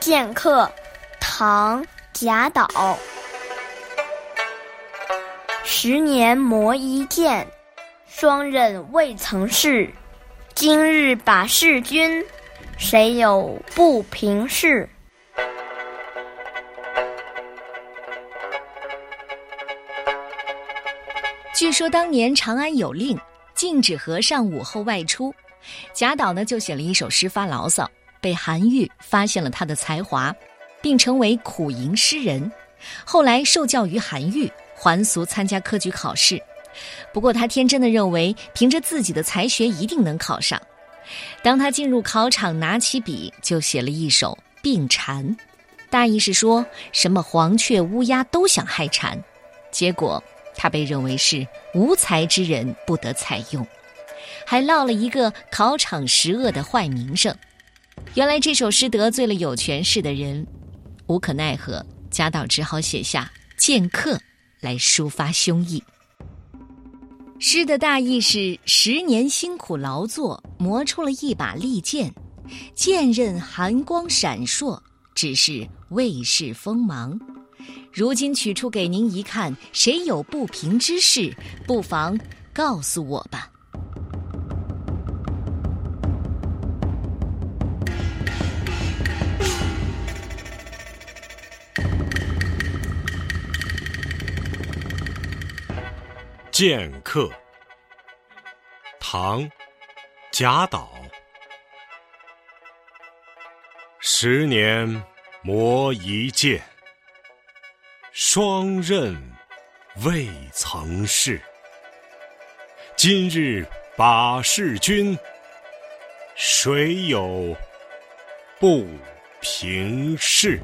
剑客，唐·贾岛。十年磨一剑，霜刃未曾试。今日把示君，谁有不平事？据说当年长安有令，禁止和尚午后外出。贾岛呢，就写了一首诗发牢骚，被韩愈发现了他的才华，并成为苦吟诗人。后来受教于韩愈，还俗参加科举考试。不过他天真的认为，凭着自己的才学一定能考上。当他进入考场，拿起笔就写了一首《病蝉》，大意是说什么黄雀、乌鸦都想害蝉。结果他被认为是无才之人，不得采用。还落了一个考场十恶的坏名声。原来这首诗得罪了有权势的人，无可奈何，贾岛只好写下《剑客》来抒发胸臆。诗的大意是：十年辛苦劳作，磨出了一把利剑，剑刃寒光闪烁，只是未试锋芒。如今取出给您一看，谁有不平之事，不妨告诉我吧。剑客，唐，贾岛。十年磨一剑，霜刃未曾试。今日把示君，谁有不平事？